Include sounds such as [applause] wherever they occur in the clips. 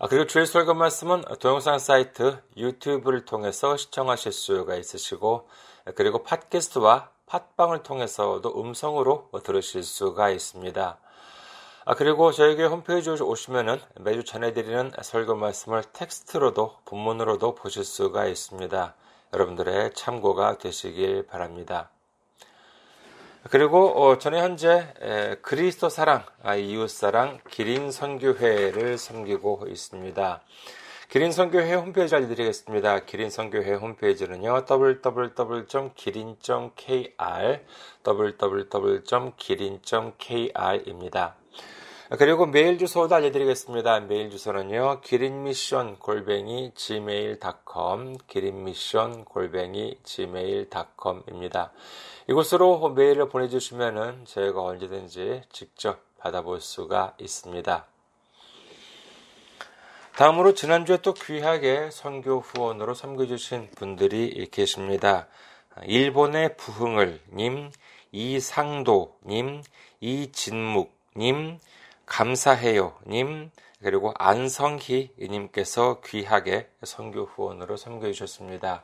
아, 그리고 주일 설교 말씀은 동영상 사이트 유튜브를 통해서 시청하실 수가 있으시고, 그리고 팟캐스트와 팟빵을 통해서도 음성으로 들으실 수가 있습니다. 아, 그리고 저희 교회 홈페이지에 오시면은 매주 전해드리는 설교 말씀을 텍스트로도, 본문으로도 보실 수가 있습니다. 여러분들의 참고가 되시길 바랍니다. 그리고 어, 저는 현재 에, 그리스도 사랑, 아, 이웃 사랑 기린 선교회를 섬기고 있습니다. 기린 선교회 홈페이지 알려드리겠습니다. 기린 선교회 홈페이지는요, www.기린.kr, www.기린.kr입니다. 그리고 메일 주소도 알려드리겠습니다. 메일 주소는요, 기린미션 골뱅이 gmail.com, 기린미션 골뱅이 gmail.com입니다. 이곳으로 메일을 보내주시면은 저희가 언제든지 직접 받아볼 수가 있습니다. 다음으로 지난주에 또 귀하게 선교 후원으로 섬겨주신 분들이 계십니다. 일본의 부흥을 님, 이상도 님, 이진묵 님, 감사해요님, 그리고 안성희님께서 귀하게 선교 후원으로 섬겨 주셨습니다.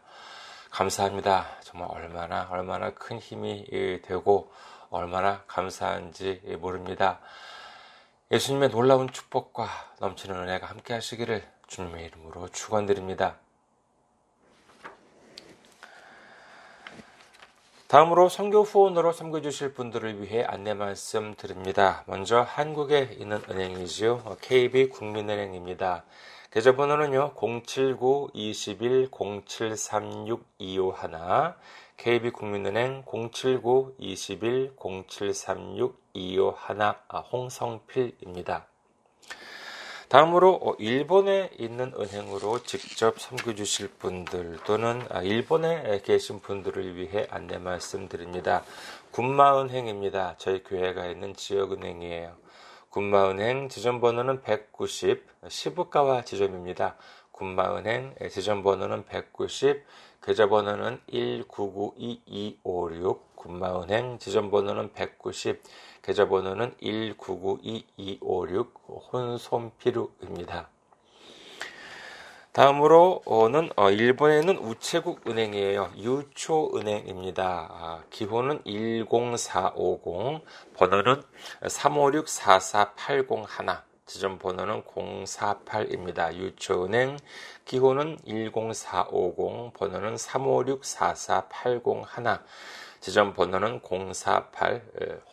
감사합니다. 정말 얼마나, 얼마나 큰 힘이 되고, 얼마나 감사한지 모릅니다. 예수님의 놀라운 축복과 넘치는 은혜가 함께 하시기를 주님의 이름으로 축원드립니다. 다음으로 선교 후원으로 섬겨주실 분들을 위해 안내 말씀 드립니다. 먼저 한국에 있는 은행이지요. KB 국민은행입니다. 계좌번호는요, 079-21-0736-251, KB국민은행 079-21-0736-251, 홍성필입니다. 다음으로 어, 일본에 있는 은행으로 직접 섬겨주실 분들 또는 아, 일본에 계신 분들을 위해 안내 말씀드립니다. 군마은행입니다. 저희 교회가 있는 지역은행이에요. 군마은행 지점번호는 190, 시부가와 지점입니다. 군마은행 지점번호는 190, 계좌번호는 1992256, 군마은행 지점번호는 190, 계좌번호는 1992256, 혼손피루입니다. 다음으로는 어, 일본에는 우체국 은행이에요. 유초은행입니다. 아, 기호는 10450, 번호는 356-44801, 지점 번호는 048입니다. 유초은행 기호는 10450, 번호는 356-44801, 지점 번호는 048,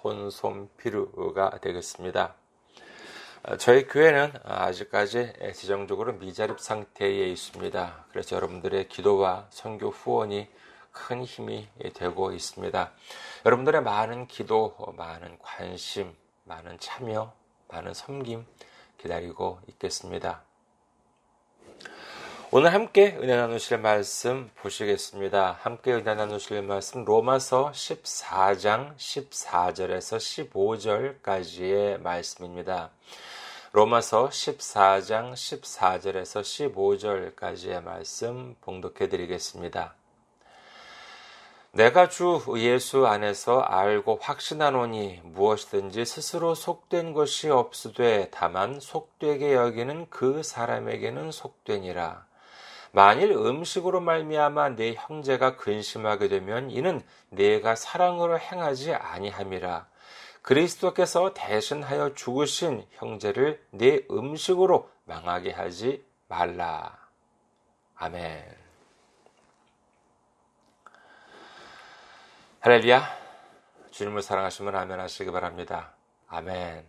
혼손피루가 되겠습니다. 어, 저희 교회는 아직까지 지정적으로 미자립 상태에 있습니다. 그래서 여러분들의 기도와 선교 후원이 큰 힘이 되고 있습니다. 여러분들의 많은 기도, 많은 관심, 많은 참여, 많은 섬김 기다리고 있겠습니다. 오늘 함께 은혜 나누실 말씀 보시겠습니다. 함께 은혜 나누실 말씀 로마서 14장 14절에서 15절까지의 말씀입니다. 로마서 14장 14절에서 15절까지의 말씀 봉독해 드리겠습니다. 내가 주 예수 안에서 알고 확신하노니 무엇이든지 스스로 속된 것이 없으되 다만 속되게 여기는 그 사람에게는 속되니라. 만일 음식으로 말미암아 내 형제가 근심하게 되면 이는 내가 사랑으로 행하지 아니함이라. 그리스도께서 대신하여 죽으신 형제를 내 음식으로 망하게 하지 말라. 아멘. 할렐루야. 주님을 사랑하시면 아멘 하시기 바랍니다. 아멘.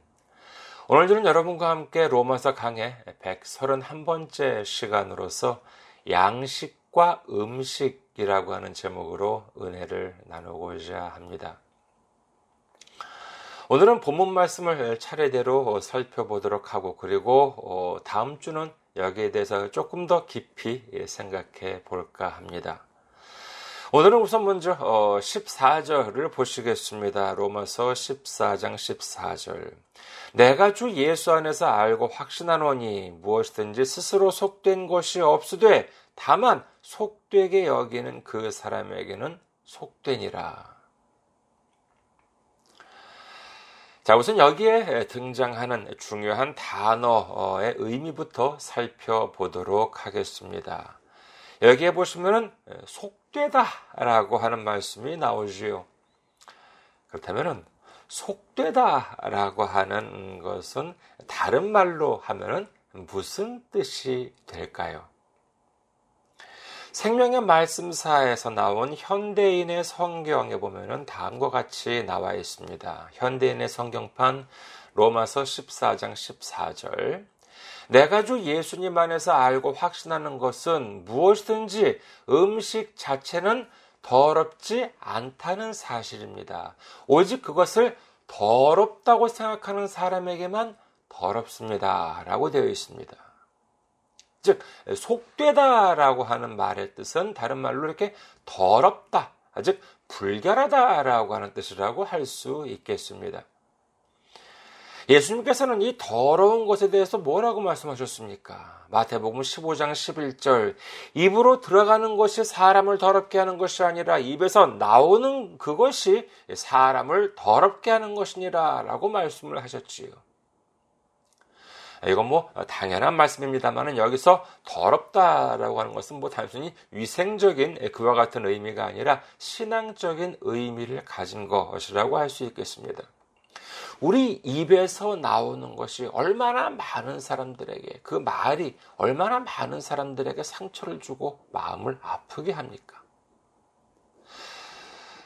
오늘 저는 여러분과 함께 로마서 강의 131번째 시간으로서 양식과 음식이라고 하는 제목으로 은혜를 나누고자 합니다. 오늘은 본문 말씀을 차례대로 살펴보도록 하고 그리고 어, 다음 주는 여기에 대해서 조금 더 깊이 생각해 볼까 합니다. 오늘은 우선 먼저 14절을 어, 보시겠습니다. 로마서 14장 14절. 내가 주 예수 안에서 알고 확신하노니 무엇이든지 스스로 속된 것이 없으되 다만 속되게 여기는 그 사람에게는 속되니라. 자, 우선 여기에 등장하는 중요한 단어의 의미부터 살펴보도록 하겠습니다. 여기에 보시면은 속 되다라고 하는 말씀이 나오지요. 그렇다면은 속되다라고 하는 것은 다른 말로 하면은 무슨 뜻이 될까요? 생명의 말씀사에서 나온 현대인의 성경에 보면은 다음과 같이 나와 있습니다. 현대인의 성경판 로마서 14장 14절. 내가 주 예수님 안에서 알고 확신하는 것은 무엇이든지 음식 자체는 더럽지 않다는 사실입니다. 오직 그것을 더럽다고 생각하는 사람에게만 더럽습니다. 라고 되어 있습니다. 즉, 속되다 라고 하는 말의 뜻은 다른 말로 이렇게 더럽다, 즉, 불결하다 라고 하는 뜻이라고 할 수 있겠습니다. 예수님께서는 이 더러운 것에 대해서 뭐라고 말씀하셨습니까? 마태복음 15장 11절. 입으로 들어가는 것이 사람을 더럽게 하는 것이 아니라 입에서 나오는 그것이 사람을 더럽게 하는 것이니라 라고 말씀을 하셨지요. 이건 뭐 당연한 말씀입니다만은 여기서 더럽다라고 하는 것은 뭐 단순히 위생적인 그와 같은 의미가 아니라 신앙적인 의미를 가진 것이라고 할 수 있겠습니다. 우리 입에서 나오는 것이 얼마나 많은 사람들에게 그 말이 얼마나 많은 사람들에게 상처를 주고 마음을 아프게 합니까?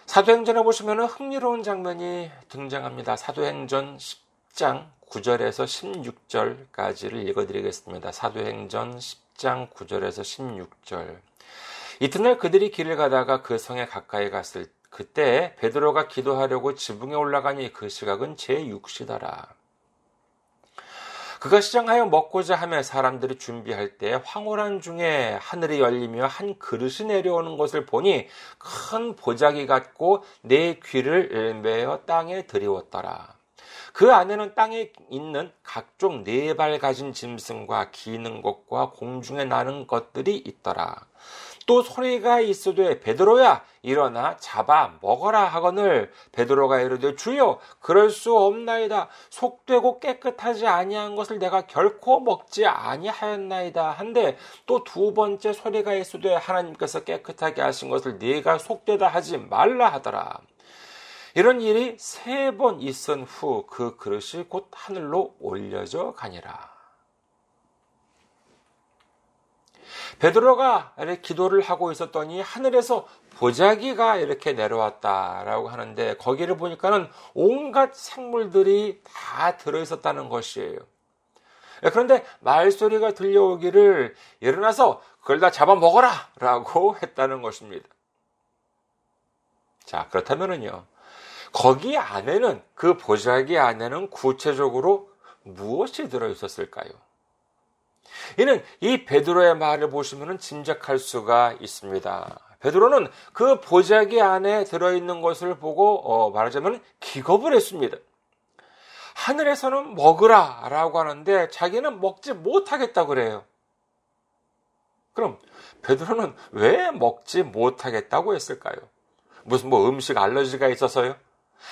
사도행전에 보시면 흥미로운 장면이 등장합니다. 사도행전 10장 9절에서 16절까지를 읽어드리겠습니다. 사도행전 10장 9절에서 16절. 이튿날 그들이 길을 가다가 그 성에 가까이 갔을 그때 베드로가 기도하려고 지붕에 올라가니 그 시각은 제6시더라. 그가 시장하여 먹고자 하며 사람들이 준비할 때 황홀한 중에 하늘이 열리며 한 그릇이 내려오는 것을 보니 큰 보자기 같고 내 귀를 매어 땅에 들이웠더라. 그 안에는 땅에 있는 각종 네 발 가진 짐승과 기는 것과 공중에 나는 것들이 있더라. 또 소리가 있어되 베드로야 일어나 잡아 먹어라 하거늘. 베드로가 이르되 주여 그럴 수 없나이다. 속되고 깨끗하지 아니한 것을 내가 결코 먹지 아니하였나이다. 한데 또 두 번째 소리가 있어되 하나님께서 깨끗하게 하신 것을 네가 속되다 하지 말라 하더라. 이런 일이 세 번 있은 후 그 그릇이 곧 하늘로 올려져 가니라. 베드로가 이렇게 기도를 하고 있었더니 하늘에서 보자기가 이렇게 내려왔다라고 하는데 거기를 보니까는 온갖 생물들이 다 들어 있었다는 것이에요. 그런데 말소리가 들려오기를 일어나서 그걸 다 잡아 먹어라! 라고 [laughs] 했다는 것입니다. 자, 그렇다면은요. 거기 안에는 그 보자기 안에는 구체적으로 무엇이 들어 있었을까요? 이는 이 베드로의 말을 보시면 짐작할 수가 있습니다. 베드로는 그 보자기 안에 들어있는 것을 보고 어, 말하자면 기겁을 했습니다. 하늘에서는 먹으라 라고 하는데 자기는 먹지 못하겠다 그래요. 그럼 베드로는 왜 먹지 못하겠다고 했을까요? 무슨 뭐 음식 알러지가 있어서요?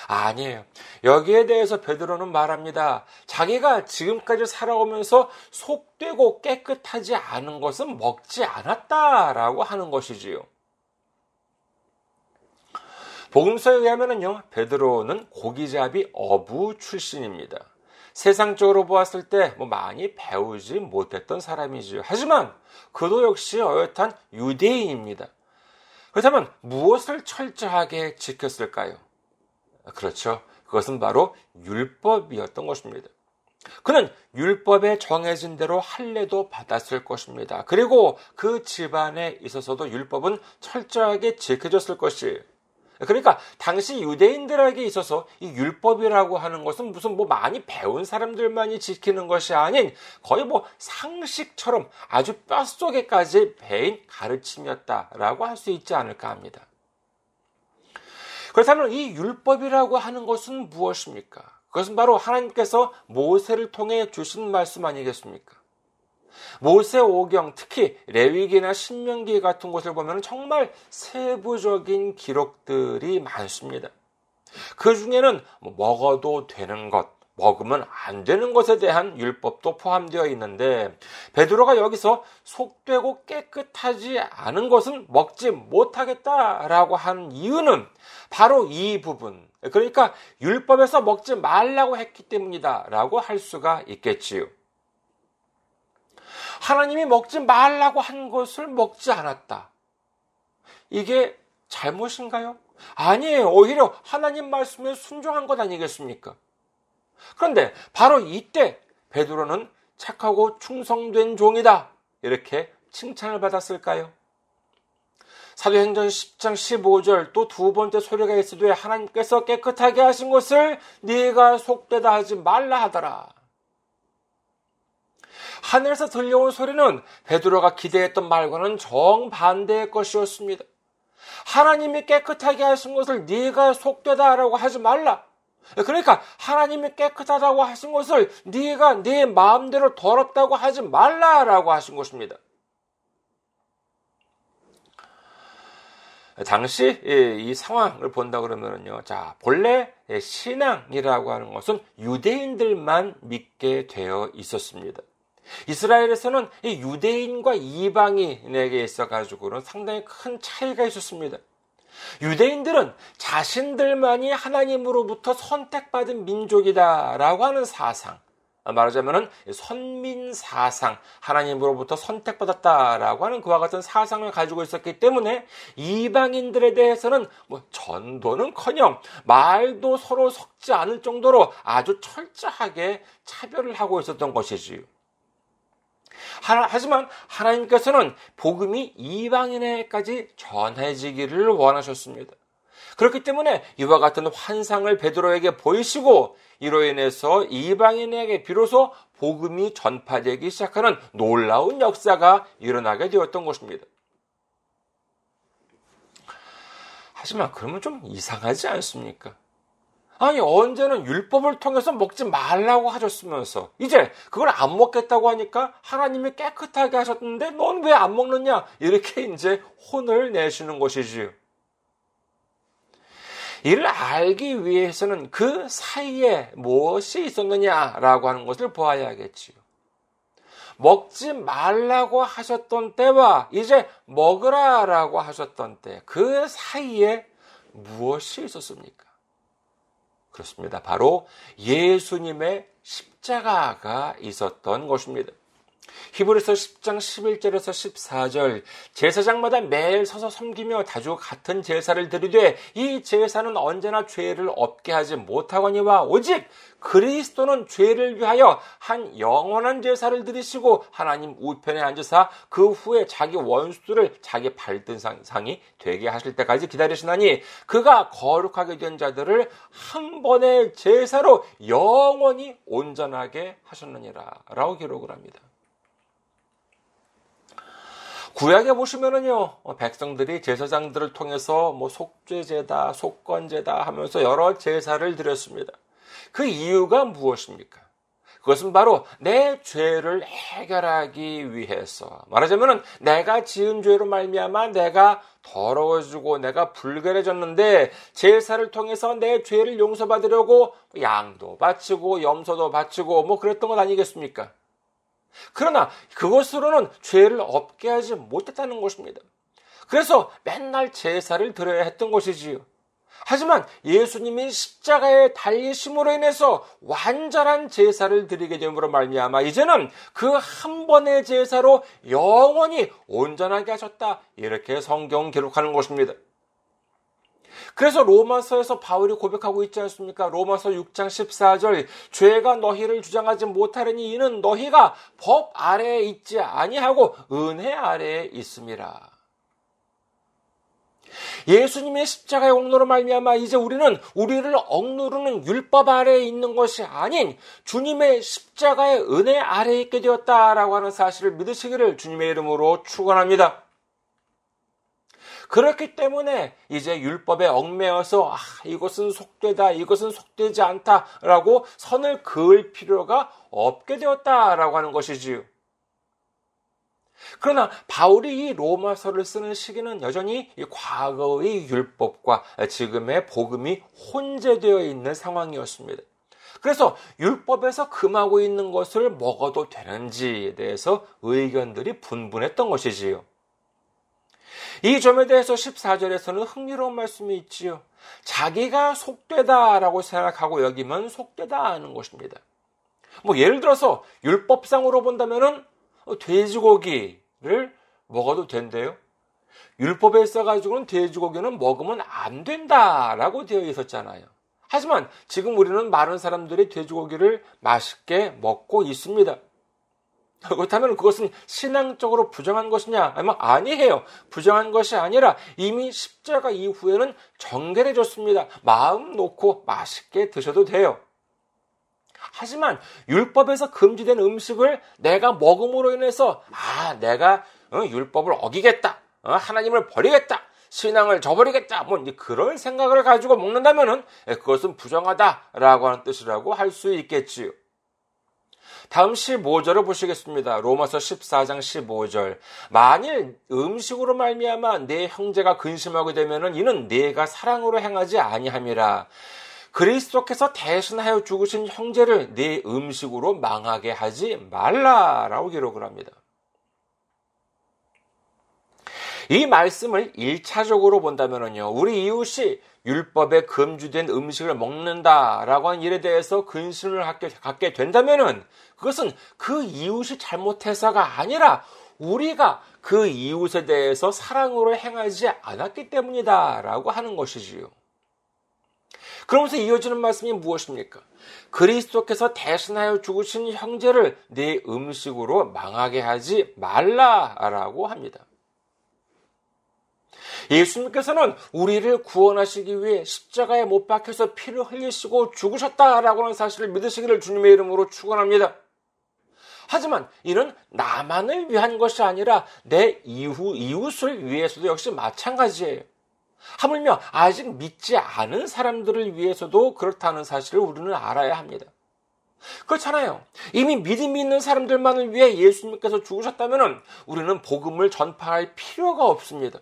아니에요. 여기에 대해서 베드로는 말합니다. 자기가 지금까지 살아오면서 속되고 깨끗하지 않은 것은 먹지 않았다라고 하는 것이지요. 복음서에 의하면요, 베드로는 고기잡이 어부 출신입니다. 세상적으로 보았을 때 뭐 많이 배우지 못했던 사람이지요. 하지만 그도 역시 어엿한 유대인입니다. 그렇다면 무엇을 철저하게 지켰을까요? 그렇죠. 그것은 바로 율법이었던 것입니다. 그는 율법에 정해진 대로 할례도 받았을 것입니다. 그리고 그 집안에 있어서도 율법은 철저하게 지켜졌을 것이에요. 그러니까 당시 유대인들에게 있어서 이 율법이라고 하는 것은 무슨 뭐 많이 배운 사람들만이 지키는 것이 아닌 거의 뭐 상식처럼 아주 뼛속에까지 배인 가르침이었다라고 할 수 있지 않을까 합니다. 그렇다면 이 율법이라고 하는 것은 무엇입니까? 그것은 바로 하나님께서 모세를 통해 주신 말씀 아니겠습니까? 모세 오경, 특히 레위기나 신명기 같은 곳을 보면 정말 세부적인 기록들이 많습니다. 그 중에는 뭐 먹어도 되는 것, 먹으면 안 되는 것에 대한 율법도 포함되어 있는데 베드로가 여기서 속되고 깨끗하지 않은 것은 먹지 못하겠다라고 하는 이유는 바로 이 부분 그러니까 율법에서 먹지 말라고 했기 때문이다라고 할 수가 있겠지요. 하나님이 먹지 말라고 한 것을 먹지 않았다. 이게 잘못인가요? 아니에요. 오히려 하나님 말씀에 순종한 것 아니겠습니까? 그런데 바로 이때 베드로는 착하고 충성된 종이다. 이렇게 칭찬을 받았을까요? 사도행전 10장 15절 또 두 번째 소리가 있으되 하나님께서 깨끗하게 하신 것을 네가 속되다 하지 말라 하더라. 하늘에서 들려온 소리는 베드로가 기대했던 말과는 정반대의 것이었습니다. 하나님이 깨끗하게 하신 것을 네가 속되다라고 하지 말라. 그러니까 하나님이 깨끗하다고 하신 것을 네가 네 마음대로 더럽다고 하지 말라라고 하신 것입니다. 당시 이 상황을 본다 그러면요. 자, 본래 신앙이라고 하는 것은 유대인들만 믿게 되어 있었습니다. 이스라엘에서는 유대인과 이방인에게 있어 가지고는 상당히 큰 차이가 있었습니다. 유대인들은 자신들만이 하나님으로부터 선택받은 민족이다라고 하는 사상, 말하자면 선민 사상, 하나님으로부터 선택받았다라고 하는 그와 같은 사상을 가지고 있었기 때문에 이방인들에 대해서는 뭐 전도는커녕 말도 서로 섞지 않을 정도로 아주 철저하게 차별을 하고 있었던 것이지요. 하지만 하나님께서는 복음이 이방인에게까지 전해지기를 원하셨습니다. 그렇기 때문에 이와 같은 환상을 베드로에게 보이시고 이로 인해서 이방인에게 비로소 복음이 전파되기 시작하는 놀라운 역사가 일어나게 되었던 것입니다. 하지만 그러면 좀 이상하지 않습니까? 아니 언제는 율법을 통해서 먹지 말라고 하셨으면서 이제 그걸 안 먹겠다고 하니까 하나님이 깨끗하게 하셨는데 넌 왜 안 먹느냐 이렇게 이제 혼을 내시는 것이지요. 이를 알기 위해서는 그 사이에 무엇이 있었느냐라고 하는 것을 보아야겠지요. 먹지 말라고 하셨던 때와 이제 먹으라라고 하셨던 때 그 사이에 무엇이 있었습니까? 그렇습니다. 바로 예수님의 십자가가 있었던 것입니다. 히브리서 10장 11절에서 14절 제사장마다 매일 서서 섬기며 다주 같은 제사를 드리되 이 제사는 언제나 죄를 없게 하지 못하거니와 오직 그리스도는 죄를 위하여 한 영원한 제사를 드리시고 하나님 우편에 앉으사 그 후에 자기 원수들을 자기 발등 상이 되게 하실 때까지 기다리시나니 그가 거룩하게 된 자들을 한 번의 제사로 영원히 온전하게 하셨느니라 라고 기록을 합니다. 구약에 보시면은요, 어, 백성들이 제사장들을 통해서 뭐 속죄제다, 속건제다 하면서 여러 제사를 드렸습니다. 그 이유가 무엇입니까? 그것은 바로 내 죄를 해결하기 위해서 말하자면은 내가 지은 죄로 말미암아 내가 더러워지고 내가 불결해졌는데 제사를 통해서 내 죄를 용서받으려고 양도 바치고 염소도 바치고 뭐 그랬던 것 아니겠습니까? 그러나 그것으로는 죄를 없게 하지 못했다는 것입니다. 그래서 맨날 제사를 드려야 했던 것이지요. 하지만 예수님이 십자가에 달리심으로 인해서 완전한 제사를 드리게 됨으로 말미암아 이제는 그 한 번의 제사로 영원히 온전하게 하셨다. 이렇게 성경 기록하는 것입니다. 그래서 로마서에서 바울이 고백하고 있지 않습니까? 로마서 6장 14절 죄가 너희를 주장하지 못하려니 이는 너희가 법 아래에 있지 아니하고 은혜 아래에 있음이라. 예수님의 십자가의 옥로로 말미암아 이제 우리는 우리를 억누르는 율법 아래에 있는 것이 아닌 주님의 십자가의 은혜 아래에 있게 되었다라고 하는 사실을 믿으시기를 주님의 이름으로 축원합니다. 그렇기 때문에 이제 율법에 얽매여서 아, 이것은 속되다, 이것은 속되지 않다라고 선을 그을 필요가 없게 되었다라고 하는 것이지요. 그러나 바울이 이 로마서를 쓰는 시기는 여전히 과거의 율법과 지금의 복음이 혼재되어 있는 상황이었습니다. 그래서 율법에서 금하고 있는 것을 먹어도 되는지에 대해서 의견들이 분분했던 것이지요. 이 점에 대해서 14절에서는 흥미로운 말씀이 있지요. 자기가 속되다라고 생각하고 여기면 속되다 하는 것입니다. 뭐 예를 들어서 율법상으로 본다면은 돼지고기를 먹어도 된대요. 율법에 있어가지고는 돼지고기는 먹으면 안 된다라고 되어 있었잖아요. 하지만 지금 우리는 많은 사람들이 돼지고기를 맛있게 먹고 있습니다. 그렇다면 그것은 신앙적으로 부정한 것이냐? 아니면 아니에요. 부정한 것이 아니라 이미 십자가 이후에는 정결해졌습니다. 마음 놓고 맛있게 드셔도 돼요. 하지만 율법에서 금지된 음식을 내가 먹음으로 인해서 아 내가 어, 율법을 어기겠다, 어, 하나님을 버리겠다, 신앙을 저버리겠다, 뭐 그런 생각을 가지고 먹는다면은 예, 그것은 부정하다라고 하는 뜻이라고 할 수 있겠지요. 다음 15절을 보시겠습니다. 로마서 14장 15절. 만일 음식으로 말미암아 내 형제가 근심하게 되면은 이는 내가 사랑으로 행하지 아니함이라. 그리스도께서 대신하여 죽으신 형제를 네 음식으로 망하게 하지 말라라고 기록을 합니다. 이 말씀을 1차적으로 본다면요. 우리 이웃이 율법에 금주된 음식을 먹는다라고 하는 일에 대해서 근심을 갖게 된다면은 그것은 그 이웃이 잘못해서가 아니라 우리가 그 이웃에 대해서 사랑으로 행하지 않았기 때문이다라고 하는 것이지요. 그러면서 이어지는 말씀이 무엇입니까? 그리스도께서 대신하여 죽으신 형제를 네 음식으로 망하게 하지 말라라고 합니다. 예수님께서는 우리를 구원하시기 위해 십자가에 못 박혀서 피를 흘리시고 죽으셨다라고 하는 사실을 믿으시기를 주님의 이름으로 축원합니다. 하지만 이는 나만을 위한 것이 아니라 내 이후 이웃을 위해서도 역시 마찬가지예요. 하물며 아직 믿지 않은 사람들을 위해서도 그렇다는 사실을 우리는 알아야 합니다. 그렇잖아요. 이미 믿음이 있는 사람들만을 위해 예수님께서 죽으셨다면 우리는 복음을 전파할 필요가 없습니다.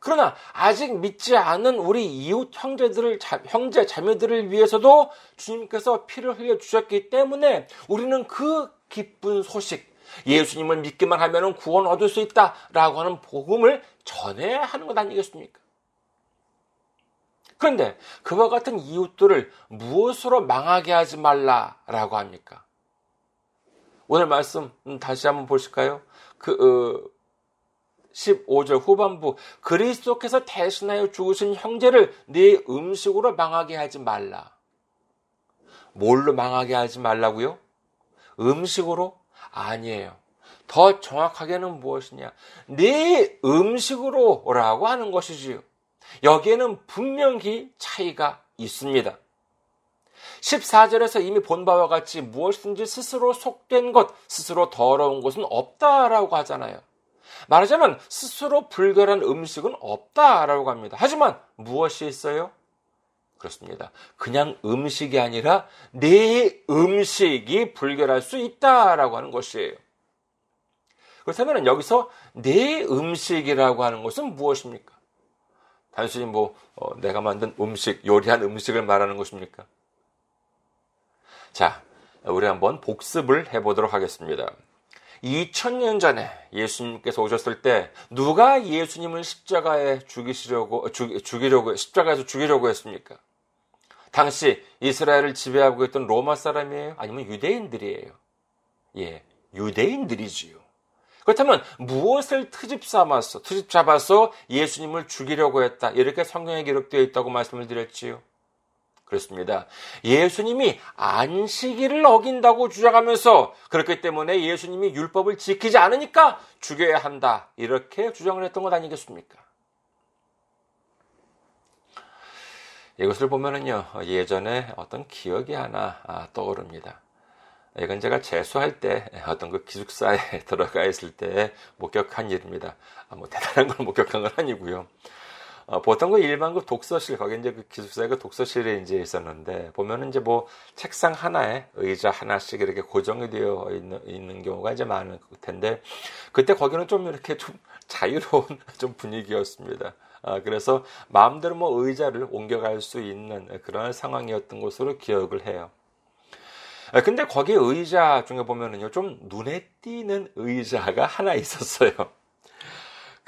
그러나 아직 믿지 않은 우리 이웃 형제들을 형제 자매들을 위해서도 주님께서 피를 흘려 주셨기 때문에 우리는 그 기쁜 소식 예수님을 믿기만 하면 구원 얻을 수 있다라고 하는 복음을 전해야 하는 것 아니겠습니까? 그런데 그와 같은 이웃들을 무엇으로 망하게 하지 말라라고 합니까? 오늘 말씀 다시 한번 보실까요? 그 어, 15절 후반부 그리스도께서 대신하여 죽으신 형제를 네 음식으로 망하게 하지 말라. 뭘로 망하게 하지 말라고요? 음식으로? 아니에요. 더 정확하게는 무엇이냐? 네 음식으로라고 하는 것이지요. 여기에는 분명히 차이가 있습니다. 14절에서 이미 본 바와 같이 무엇이든지 스스로 속된 것, 스스로 더러운 것은 없다라고 하잖아요. 말하자면 스스로 불결한 음식은 없다라고 합니다. 하지만 무엇이 있어요? 그렇습니다. 그냥 음식이 아니라 내 음식이 불결할 수 있다라고 하는 것이에요. 그렇다면 여기서 내 음식이라고 하는 것은 무엇입니까? 단순히 뭐 어, 내가 만든 음식, 요리한 음식을 말하는 것입니까? 자, 우리 한번 복습을 해보도록 하겠습니다. 2000년 전에 예수님께서 오셨을 때 누가 예수님을 십자가에 죽이시려고 죽, 죽이려고 십자가에서 죽이려고 했습니까? 당시 이스라엘을 지배하고 있던 로마 사람이에요? 아니면 유대인들이에요? 예, 유대인들이지요. 그렇다면 무엇을 트집 삼았어? 트집 잡아서 예수님을 죽이려고 했다. 이렇게 성경에 기록되어 있다고 말씀을 드렸지요. 그렇습니다. 예수님이 안식일을 어긴다고 주장하면서 그렇기 때문에 예수님이 율법을 지키지 않으니까 죽여야 한다. 이렇게 주장을 했던 것 아니겠습니까? 이것을 보면은요, 예전에 어떤 기억이 하나 아, 떠오릅니다. 이건 제가 재수할 때 어떤 그 기숙사에 [laughs] 들어가 있을 때 목격한 일입니다. 아, 뭐 대단한 걸 목격한 건 아니고요. 어, 보통 그 일반 그 독서실 거기 이제 그 기숙사에 그 독서실에 이제 있었는데 보면은 이제 뭐 책상 하나에 의자 하나씩 이렇게 고정이 되어 있는, 있는 경우가 이제 많을 텐데 그때 거기는 좀 이렇게 좀 [laughs] 자유로운 [laughs] 좀 분위기였습니다. 아, 그래서 마음대로 뭐 의자를 옮겨갈 수 있는 그런 상황이었던 것으로 기억을 해요. 아, 근데 거기 의자 중에 보면은요, 좀 눈에 띄는 의자가 하나 있었어요.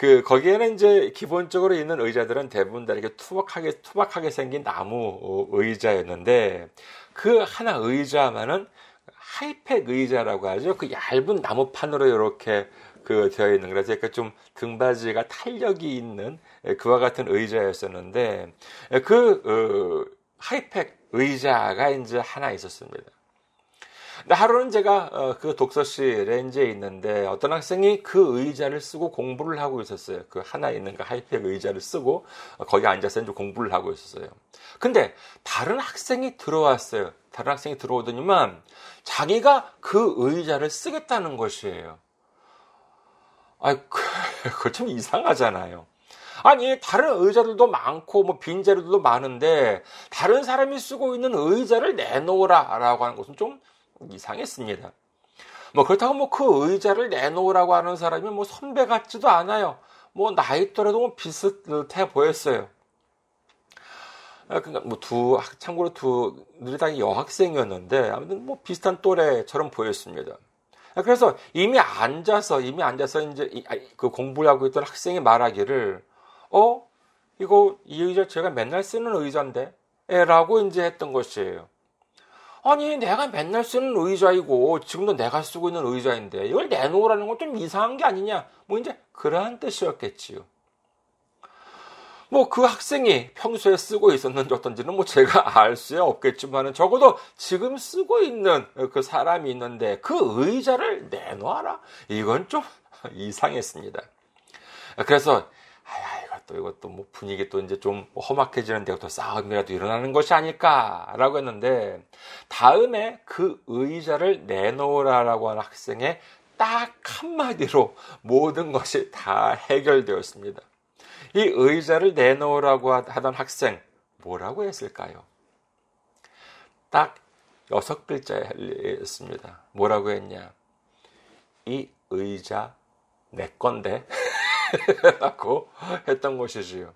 그 거기에는 이제 기본적으로 있는 의자들은 대부분 다 이렇게 투박하게 투박하게 생긴 나무 의자였는데 그 하나 의자만은 하이팩 의자라고 하죠. 그 얇은 나무판으로 이렇게 그 되어 있는 그래서 약간 좀 등받이가 탄력이 있는 그와 같은 의자였었는데 그 어, 하이팩 의자가 이제 하나 있었습니다. 하루는 제가 어, 그 독서실에 이제 있는데 어떤 학생이 그 의자를 쓰고 공부를 하고 있었어요. 그 하나 있는 그 하이팩 의자를 쓰고 거기 앉아서 이제 공부를 하고 있었어요. 근데 다른 학생이 들어왔어요. 다른 학생이 들어오더니만 자기가 그 의자를 쓰겠다는 것이에요. 아, [laughs] 그거 좀 이상하잖아요. 아니 다른 의자들도 많고 뭐 빈 자리들도 많은데 다른 사람이 쓰고 있는 의자를 내놓으라라고 하는 것은 좀 이상했습니다. 뭐 그렇다고 뭐 그 의자를 내놓으라고 하는 사람이 뭐 선배 같지도 않아요. 뭐 나이 또래도 뭐 비슷해 보였어요. 아, 그러니까 뭐 두 참고로 두들이 다 여학생이었는데 아무튼 뭐 비슷한 또래처럼 보였습니다. 아, 그래서 이미 앉아서 이미 앉아서 이제 아, 그 공부를 하고 있던 학생이 말하기를 어 이거 이 의자 제가 맨날 쓰는 의자인데라고 이제 했던 것이에요. 아니 내가 맨날 쓰는 의자이고 지금도 내가 쓰고 있는 의자인데 이걸 내놓으라는 건 좀 이상한 게 아니냐 뭐 이제 그러한 뜻이었겠지요. 뭐 그 학생이 평소에 쓰고 있었는지 어떤지는 뭐 제가 [laughs] 알수 없겠지만은 적어도 지금 쓰고 있는 그 사람이 있는데 그 의자를 내놔라 이건 좀 [laughs] 이상했습니다. 그래서 또 이것도 뭐 분위기 또 이제 좀 험악해지는 데가 또 싸움이라도 일어나는 것이 아닐까라고 했는데 다음에 그 의자를 내놓으라라고 하는 학생의 딱 한마디로 모든 것이 다 해결되었습니다. 이 의자를 내놓으라고 하던 학생 뭐라고 했을까요? 딱 여섯 글자였습니다. 뭐라고 했냐? 이 의자 내 건데 라고 했던 것이지요.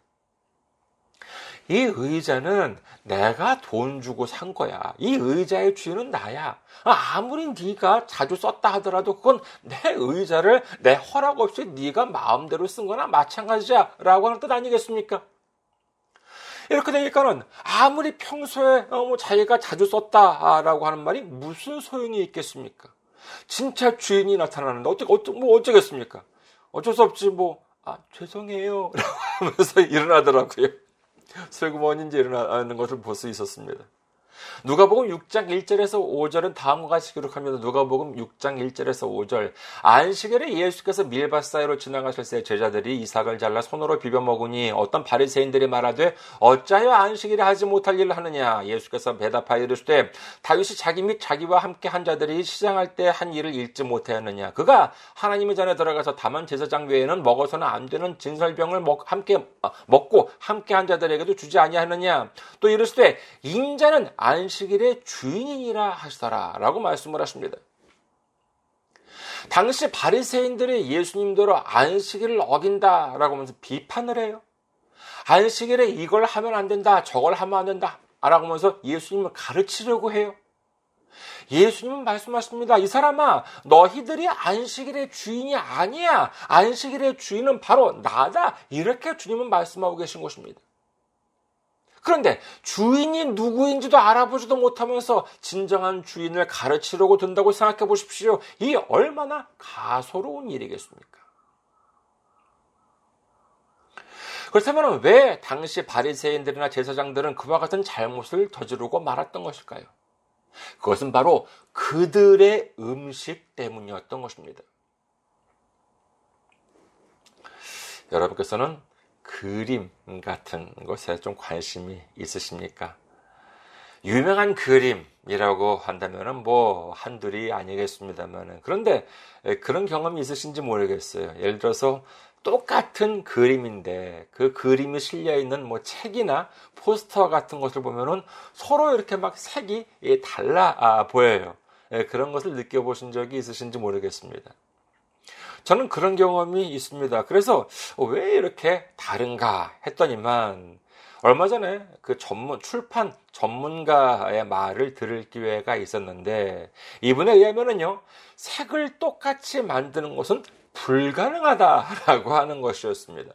이 의자는 내가 돈 주고 산 거야. 이 의자의 주인은 나야. 아무리 네가 자주 썼다 하더라도 그건 내 의자를 내 허락 없이 네가 마음대로 쓴 거나 마찬가지야. 라고 하는 뜻 아니겠습니까? 이렇게 되니까는 아무리 평소에 어, 뭐 자기가 자주 썼다라고 하는 말이 무슨 소용이 있겠습니까? 진짜 주인이 나타나는데 어떻게 어쩌 뭐 어쩌겠습니까? 어쩔 수 없지 뭐 아, 죄송해요. [laughs] 라고 하면서 일어나더라고요. [laughs] 슬그머니인지 일어나는 것을 볼 수 있었습니다. 누가복음 6장 1절에서 5절은 다음과 같이 기록합니다. 누가복음 6장 1절에서 5절. 안식일에 예수께서 밀밭 사이로 지나가실 때 제자들이 이삭을 잘라 손으로 비벼 먹으니 어떤 바리새인들이 말하되 어찌하여 안식일에 하지 못할 일을 하느냐. 예수께서 대답하여 이르시되 다윗이 자기 및 자기와 함께 한 자들이 시장할 때 한 일을 읽지 못하였느냐. 그가 하나님의 전에 들어가서 다만 제사장 외에는 먹어서는 안 되는 진설병을 먹, 함께 어, 먹고 함께 한 자들에게도 주지 아니하느냐. 또 이르시되 인자는 안식일의 주인이라 하시더라라고 말씀을 하십니다. 당시 바리새인들이 예수님대로 안식일을 어긴다라고 하면서 비판을 해요. 안식일에 이걸 하면 안 된다, 저걸 하면 안 된다, 라고 하면서 예수님을 가르치려고 해요. 예수님은 말씀하십니다. 이 사람아, 너희들이 안식일의 주인이 아니야. 안식일의 주인은 바로 나다. 이렇게 주님은 말씀하고 계신 것입니다. 그런데 주인이 누구인지도 알아보지도 못하면서 진정한 주인을 가르치려고 든다고 생각해 보십시오. 이 얼마나 가소로운 일이겠습니까? 그렇다면 왜 당시 바리새인들이나 제사장들은 그와 같은 잘못을 저지르고 말았던 것일까요? 그것은 바로 그들의 음식 때문이었던 것입니다. 여러분께서는 그 그림 같은 것에 좀 관심이 있으십니까? 유명한 그림이라고 한다면 뭐 한둘이 아니겠습니다만 그런데 그런 경험이 있으신지 모르겠어요. 예를 들어서 똑같은 그림인데 그 그림이 실려 있는 뭐 책이나 포스터 같은 것을 보면은 서로 이렇게 막 색이 달라 아, 보여요. 예, 그런 것을 느껴보신 적이 있으신지 모르겠습니다. 저는 그런 경험이 있습니다. 그래서 왜 이렇게 다른가 했더니만 얼마 전에 그 전문 출판 전문가의 말을 들을 기회가 있었는데 이분에 의하면은요 색을 똑같이 만드는 것은 불가능하다라고 하는 것이었습니다.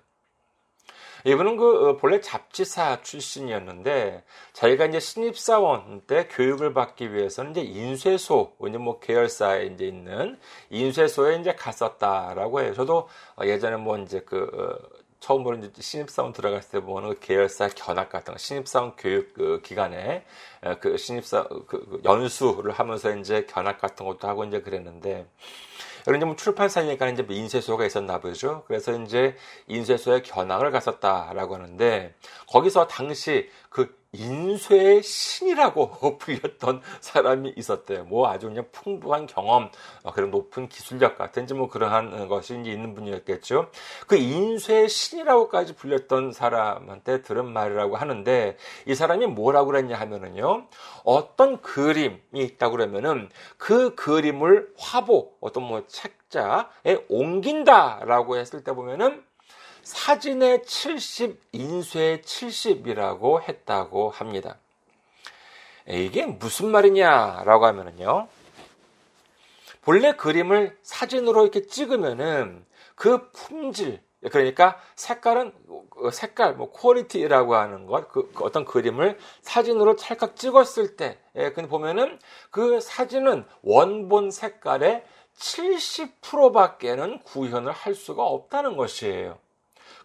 이분은 그 어, 본래 잡지사 출신이었는데 자기가 이제 신입사원 때 교육을 받기 위해서는 이제 인쇄소 이제 뭐 계열사에 이제 있는 인쇄소에 이제 갔었다라고 해요. 저도 예전에 뭐 이제 그 어, 처음으로 이제 신입사원 들어갔을 때 보는 그 계열사 견학 같은 거, 신입사원 교육 그 기간에 그 신입사 그, 그 연수를 하면서 이제 견학 같은 것도 하고 이제 그랬는데 이제 뭐 출판사니까 이제 뭐 인쇄소가 있었나 보죠. 그래서 이제 인쇄소에 견학을 갔었다라고 하는데 거기서 당시 그 인쇄의 신이라고 [laughs] 불렸던 사람이 있었대요. 뭐 아주 그냥 풍부한 경험, 어, 그런 높은 기술력 같은지 뭐 그러한 것이 있는 분이었겠죠. 그 인쇄의 신이라고까지 불렸던 사람한테 들은 말이라고 하는데 이 사람이 뭐라고 그랬냐 하면은요. 어떤 그림이 있다고 그러면은 그 그림을 화보, 어떤 뭐 책자에 옮긴다라고 했을 때 보면은 사진의 70, 인쇄의 70이라고 했다고 합니다. 이게 무슨 말이냐라고 하면은요. 본래 그림을 사진으로 이렇게 찍으면은 그 품질, 그러니까 색깔은 색깔, 뭐 퀄리티라고 하는 것, 그, 그 어떤 그림을 사진으로 찰칵 찍었을 때, 예, 근데 보면은 그 사진은 원본 색깔의 70%밖에는 구현을 할 수가 없다는 것이에요.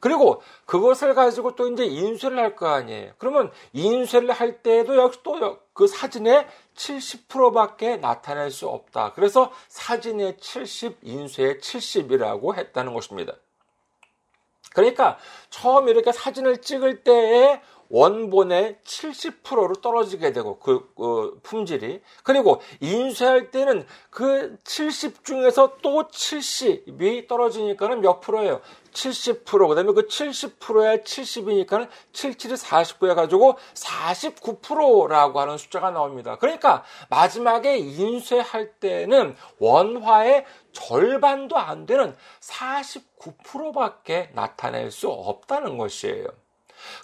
그리고 그것을 가지고 또 이제 인쇄를 할 거 아니에요. 그러면 인쇄를 할 때에도 역시 또 그 사진의 70%밖에 나타낼 수 없다. 그래서 사진의 70, 인쇄의 70이라고 했다는 것입니다. 그러니까 처음 이렇게 사진을 찍을 때에 원본의 70%로 떨어지게 되고 그, 그, 품질이 그리고 인쇄할 때는 그 70 중에서 또 70이 떨어지니까는 몇 프로예요? 70% 그다음에 그 70%에 70이니까는 77이 49 해가지고 49%라고 하는 숫자가 나옵니다. 그러니까 마지막에 인쇄할 때는 원화의 절반도 안 되는 49%밖에 나타낼 수 없다는 것이에요.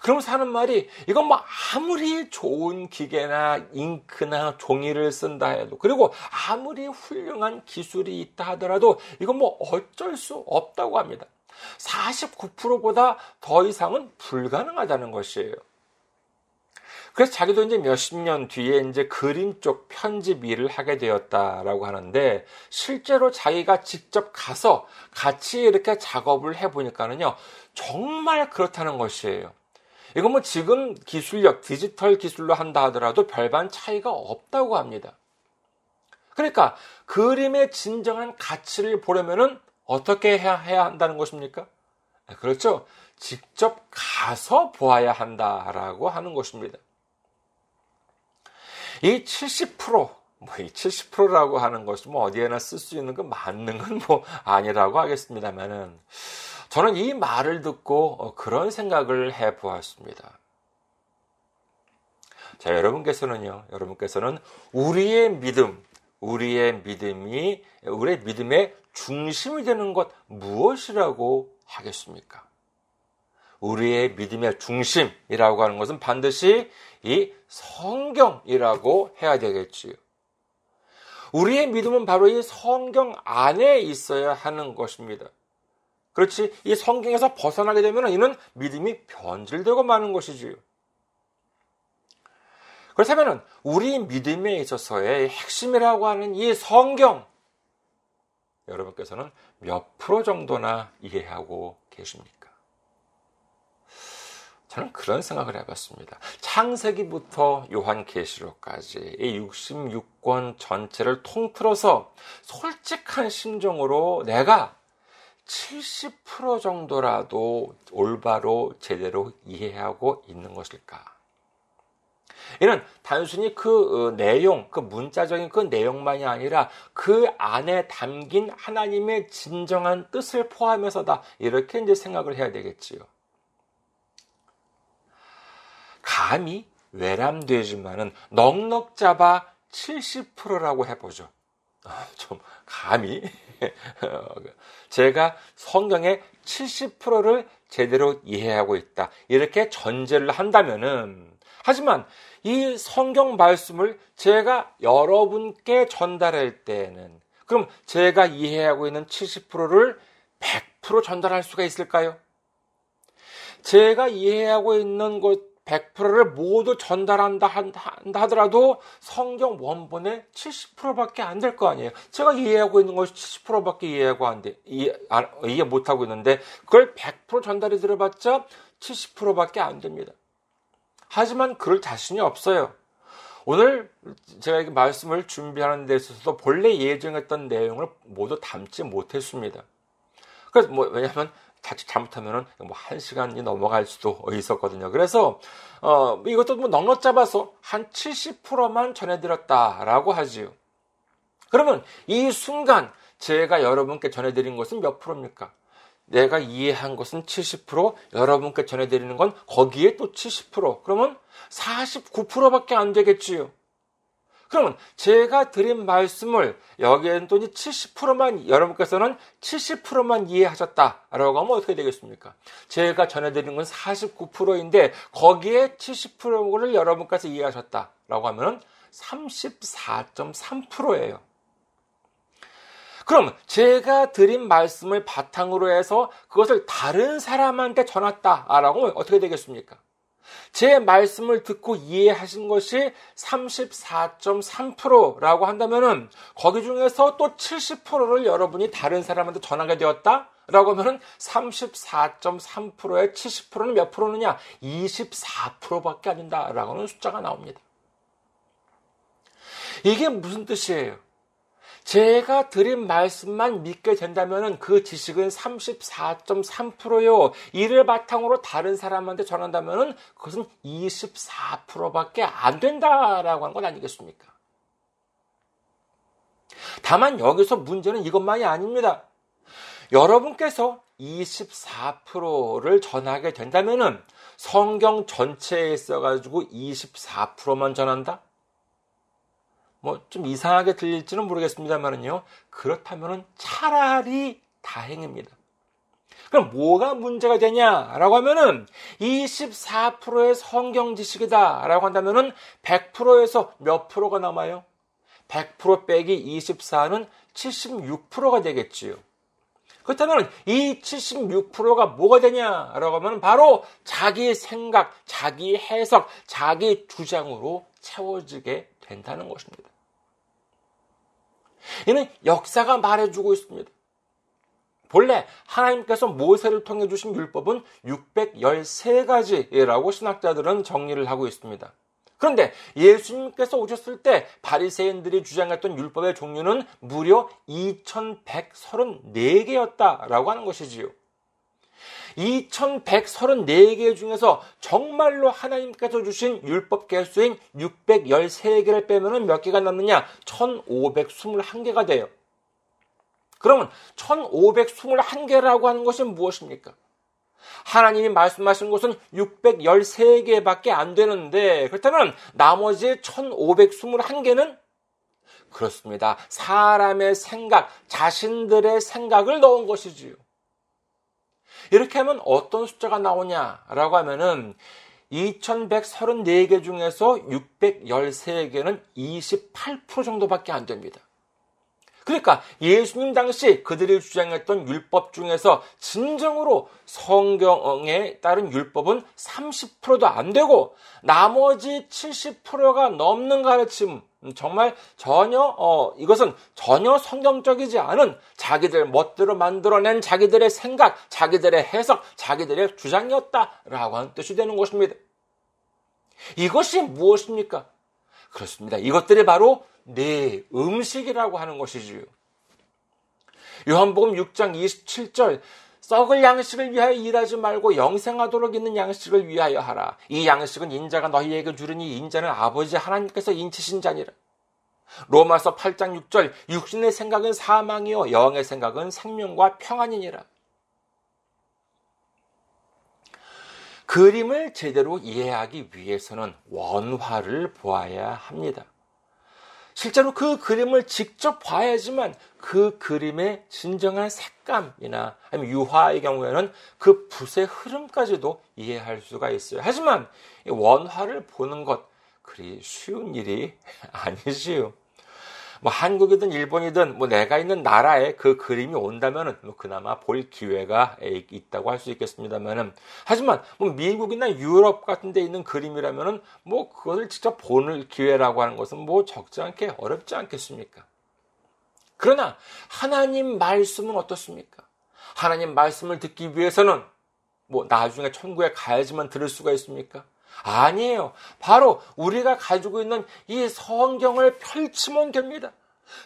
그러면서 하는 말이 이건 뭐 아무리 좋은 기계나 잉크나 종이를 쓴다 해도 그리고 아무리 훌륭한 기술이 있다 하더라도 이건 뭐 어쩔 수 없다고 합니다. 49%보다 더 이상은 불가능하다는 것이에요. 그래서 자기도 이제 몇십 년 뒤에 이제 그림 쪽 편집 일을 하게 되었다라고 하는데 실제로 자기가 직접 가서 같이 이렇게 작업을 해보니까는요 정말 그렇다는 것이에요. 이건 뭐 지금 기술력, 디지털 기술로 한다 하더라도 별반 차이가 없다고 합니다. 그러니까 그림의 진정한 가치를 보려면은 어떻게 해야, 해야 한다는 것입니까? 네, 그렇죠. 직접 가서 보아야 한다라고 하는 것입니다. 이 70%, 뭐 이 70%라고 하는 것이 뭐 어디에나 쓸 수 있는 건 맞는 건 뭐 아니라고 하겠습니다만은 저는 이 말을 듣고 어, 그런 생각을 해 보았습니다. 자, 여러분께서는요, 여러분께서는 우리의 믿음, 우리의 믿음이, 우리의 믿음의 중심이 되는 것 무엇이라고 하겠습니까? 우리의 믿음의 중심이라고 하는 것은 반드시 이 성경이라고 해야 되겠지요. 우리의 믿음은 바로 이 성경 안에 있어야 하는 것입니다. 그렇지. 이 성경에서 벗어나게 되면 이는 믿음이 변질되고 마는 것이지요. 그렇다면 우리 믿음에 있어서의 핵심이라고 하는 이 성경 여러분께서는 몇 프로 정도나 이해하고 계십니까? 저는 그런 생각을 해봤습니다. 창세기부터 요한계시록까지 이 66권 전체를 통틀어서 솔직한 심정으로 내가 70% 정도라도 올바로 제대로 이해하고 있는 것일까? 이는 단순히 그 어, 내용, 그 문자적인 그 내용만이 아니라 그 안에 담긴 하나님의 진정한 뜻을 포함해서다. 이렇게 이제 생각을 해야 되겠지요. 감히 외람되지만은 넉넉 잡아 70%라고 해보죠. 아, 좀 감히 [laughs] 제가 성경의 70%를 제대로 이해하고 있다. 이렇게 전제를 한다면은 하지만 이 성경 말씀을 제가 여러분께 전달할 때는 그럼 제가 이해하고 있는 70%를 100% 전달할 수가 있을까요? 제가 이해하고 있는 것 100%를 모두 전달한다 한다 하더라도 성경 원본의 70%밖에 안 될 거 아니에요. 제가 이해하고 있는 것이 70%밖에 이해하고 안 돼. 이해, 이해 못 하고 있는데 그걸 100% 전달이 들어봤자 70%밖에 안 됩니다. 하지만 그럴 자신이 없어요. 오늘 제가 이 말씀을 준비하는 데 있어서도 본래 예정했던 내용을 모두 담지 못했습니다. 그래서 뭐 왜냐하면 자칫 잘못하면은 뭐 한 시간이 넘어갈 수도 있었거든요. 그래서 어 이것도 뭐 넉넉 잡아서 한 70%만 전해드렸다라고 하지요. 그러면 이 순간 제가 여러분께 전해드린 것은 몇 프로입니까? 내가 이해한 것은 70%, 여러분께 전해드리는 건 거기에 또 70%. 그러면 49%밖에 안 되겠지요. 그러면 제가 드린 말씀을 여기에는 또 70%만 여러분께서는 70%만 이해하셨다라고 하면 어떻게 되겠습니까? 제가 전해드린 건 49%인데 거기에 70%를 여러분께서 이해하셨다라고 하면 34.3%예요. 그럼 제가 드린 말씀을 바탕으로 해서 그것을 다른 사람한테 전했다라고 하면 어떻게 되겠습니까? 제 말씀을 듣고 이해하신 것이 34.3%라고 한다면은 거기 중에서 또 70%를 여러분이 다른 사람한테 전하게 되었다? 라고 하면은 34.3%의 70%는 몇 프로느냐? 24%밖에 안 된다라고 하는 숫자가 나옵니다. 이게 무슨 뜻이에요? 제가 드린 말씀만 믿게 된다면 그 지식은 34.3%요. 이를 바탕으로 다른 사람한테 전한다면 그것은 24%밖에 안 된다라고 하는 건 아니겠습니까? 다만 여기서 문제는 이것만이 아닙니다. 여러분께서 24%를 전하게 된다면 성경 전체에 있어가지고 24%만 전한다? 뭐 좀 이상하게 들릴지는 모르겠습니다만은요. 그렇다면은 차라리 다행입니다. 그럼 뭐가 문제가 되냐라고 하면은 24%의 성경 지식이다라고 한다면은 100%에서 몇 프로가 남아요? 100% 빼기 24는 76%가 되겠지요. 그렇다면 이 76%가 뭐가 되냐라고 하면 바로 자기 생각, 자기 해석, 자기 주장으로 채워지게 된다는 것입니다. 이는 역사가 말해주고 있습니다. 본래 하나님께서 모세를 통해 주신 율법은 613가지라고 신학자들은 정리를 하고 있습니다. 그런데 예수님께서 오셨을 때 바리새인들이 주장했던 율법의 종류는 무려 2134개였다라고 하는 것이지요. 2134개 중에서 정말로 하나님께서 주신 율법 개수인 613개를 빼면 몇 개가 남느냐? 1521개가 돼요. 그러면 1521개라고 하는 것이 무엇입니까? 하나님이 말씀하신 것은 613개밖에 안 되는데 그렇다면 나머지 1521개는 그렇습니다. 사람의 생각, 자신들의 생각을 넣은 것이지요. 이렇게 하면 어떤 숫자가 나오냐라고 하면은 2134개 중에서 613개는 28% 정도밖에 안 됩니다. 그러니까 예수님 당시 그들이 주장했던 율법 중에서 진정으로 성경에 따른 율법은 30%도 안 되고 나머지 70%가 넘는 가르침 정말 전혀 어 이것은 전혀 성경적이지 않은 자기들 멋대로 만들어낸 자기들의 생각, 자기들의 해석, 자기들의 주장이었다라고 하는 뜻이 되는 것입니다. 이것이 무엇입니까? 그렇습니다. 이것들이 바로 내 음식이라고 하는 것이지요. 요한복음 6장 27절 썩을 양식을 위하여 일하지 말고 영생하도록 있는 양식을 위하여 하라. 이 양식은 인자가 너희에게 주르니 인자는 아버지 하나님께서 인치신 자니라. 로마서 8장 6절 육신의 생각은 사망이요 영의 생각은 생명과 평안이니라. 그림을 제대로 이해하기 위해서는 원화를 보아야 합니다. 실제로 그 그림을 직접 봐야지만 그 그림의 진정한 색감이나 아니면 유화의 경우에는 그 붓의 흐름까지도 이해할 수가 있어요. 하지만 원화를 보는 것 그리 쉬운 일이 [laughs] 아니지요. 뭐 한국이든 일본이든 뭐 내가 있는 나라에 그 그림이 온다면은 뭐 그나마 볼 기회가 있다고 할 수 있겠습니다만은 하지만 뭐 미국이나 유럽 같은 데 있는 그림이라면은 뭐 그것을 직접 보는 기회라고 하는 것은 뭐 적지 않게 어렵지 않겠습니까? 그러나 하나님 말씀은 어떻습니까? 하나님 말씀을 듣기 위해서는 뭐 나중에 천국에 가야지만 들을 수가 있습니까? 아니에요. 바로 우리가 가지고 있는 이 성경을 펼치면 됩니다.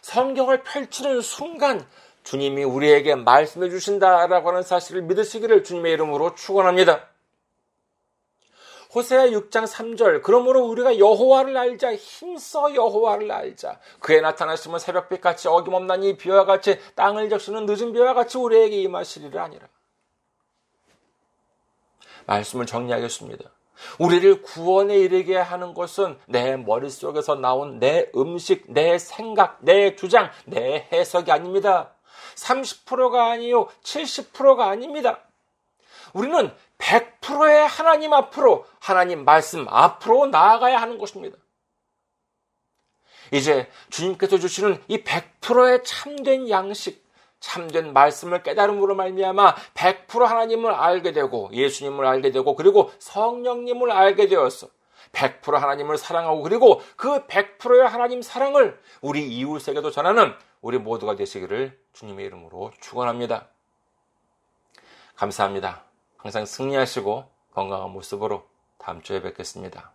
성경을 펼치는 순간 주님이 우리에게 말씀해 주신다라고 하는 사실을 믿으시기를 주님의 이름으로 축원합니다. 호세아 6장 3절 그러므로 우리가 여호와를 알자 힘써 여호와를 알자 그의 나타나시면 새벽빛 같이 어김없는 이 비와 같이 땅을 적시는 늦은 비와 같이 우리에게 임하시리라 아니라 말씀을 정리하겠습니다. 우리를 구원에 이르게 하는 것은 내 머릿속에서 나온 내 음식, 내 생각, 내 주장, 내 해석이 아닙니다. 30%가 아니요, 70%가 아닙니다. 우리는 100%의 하나님 앞으로, 하나님 말씀 앞으로 나아가야 하는 것입니다. 이제 주님께서 주시는 이 100%의 참된 양식, 참된 말씀을 깨달음으로 말미암아 100% 하나님을 알게 되고 예수님을 알게 되고 그리고 성령님을 알게 되었어. 100% 하나님을 사랑하고 그리고 그 100%의 하나님 사랑을 우리 이웃에게도 전하는 우리 모두가 되시기를 주님의 이름으로 축원합니다. 감사합니다. 항상 승리하시고 건강한 모습으로 다음 주에 뵙겠습니다.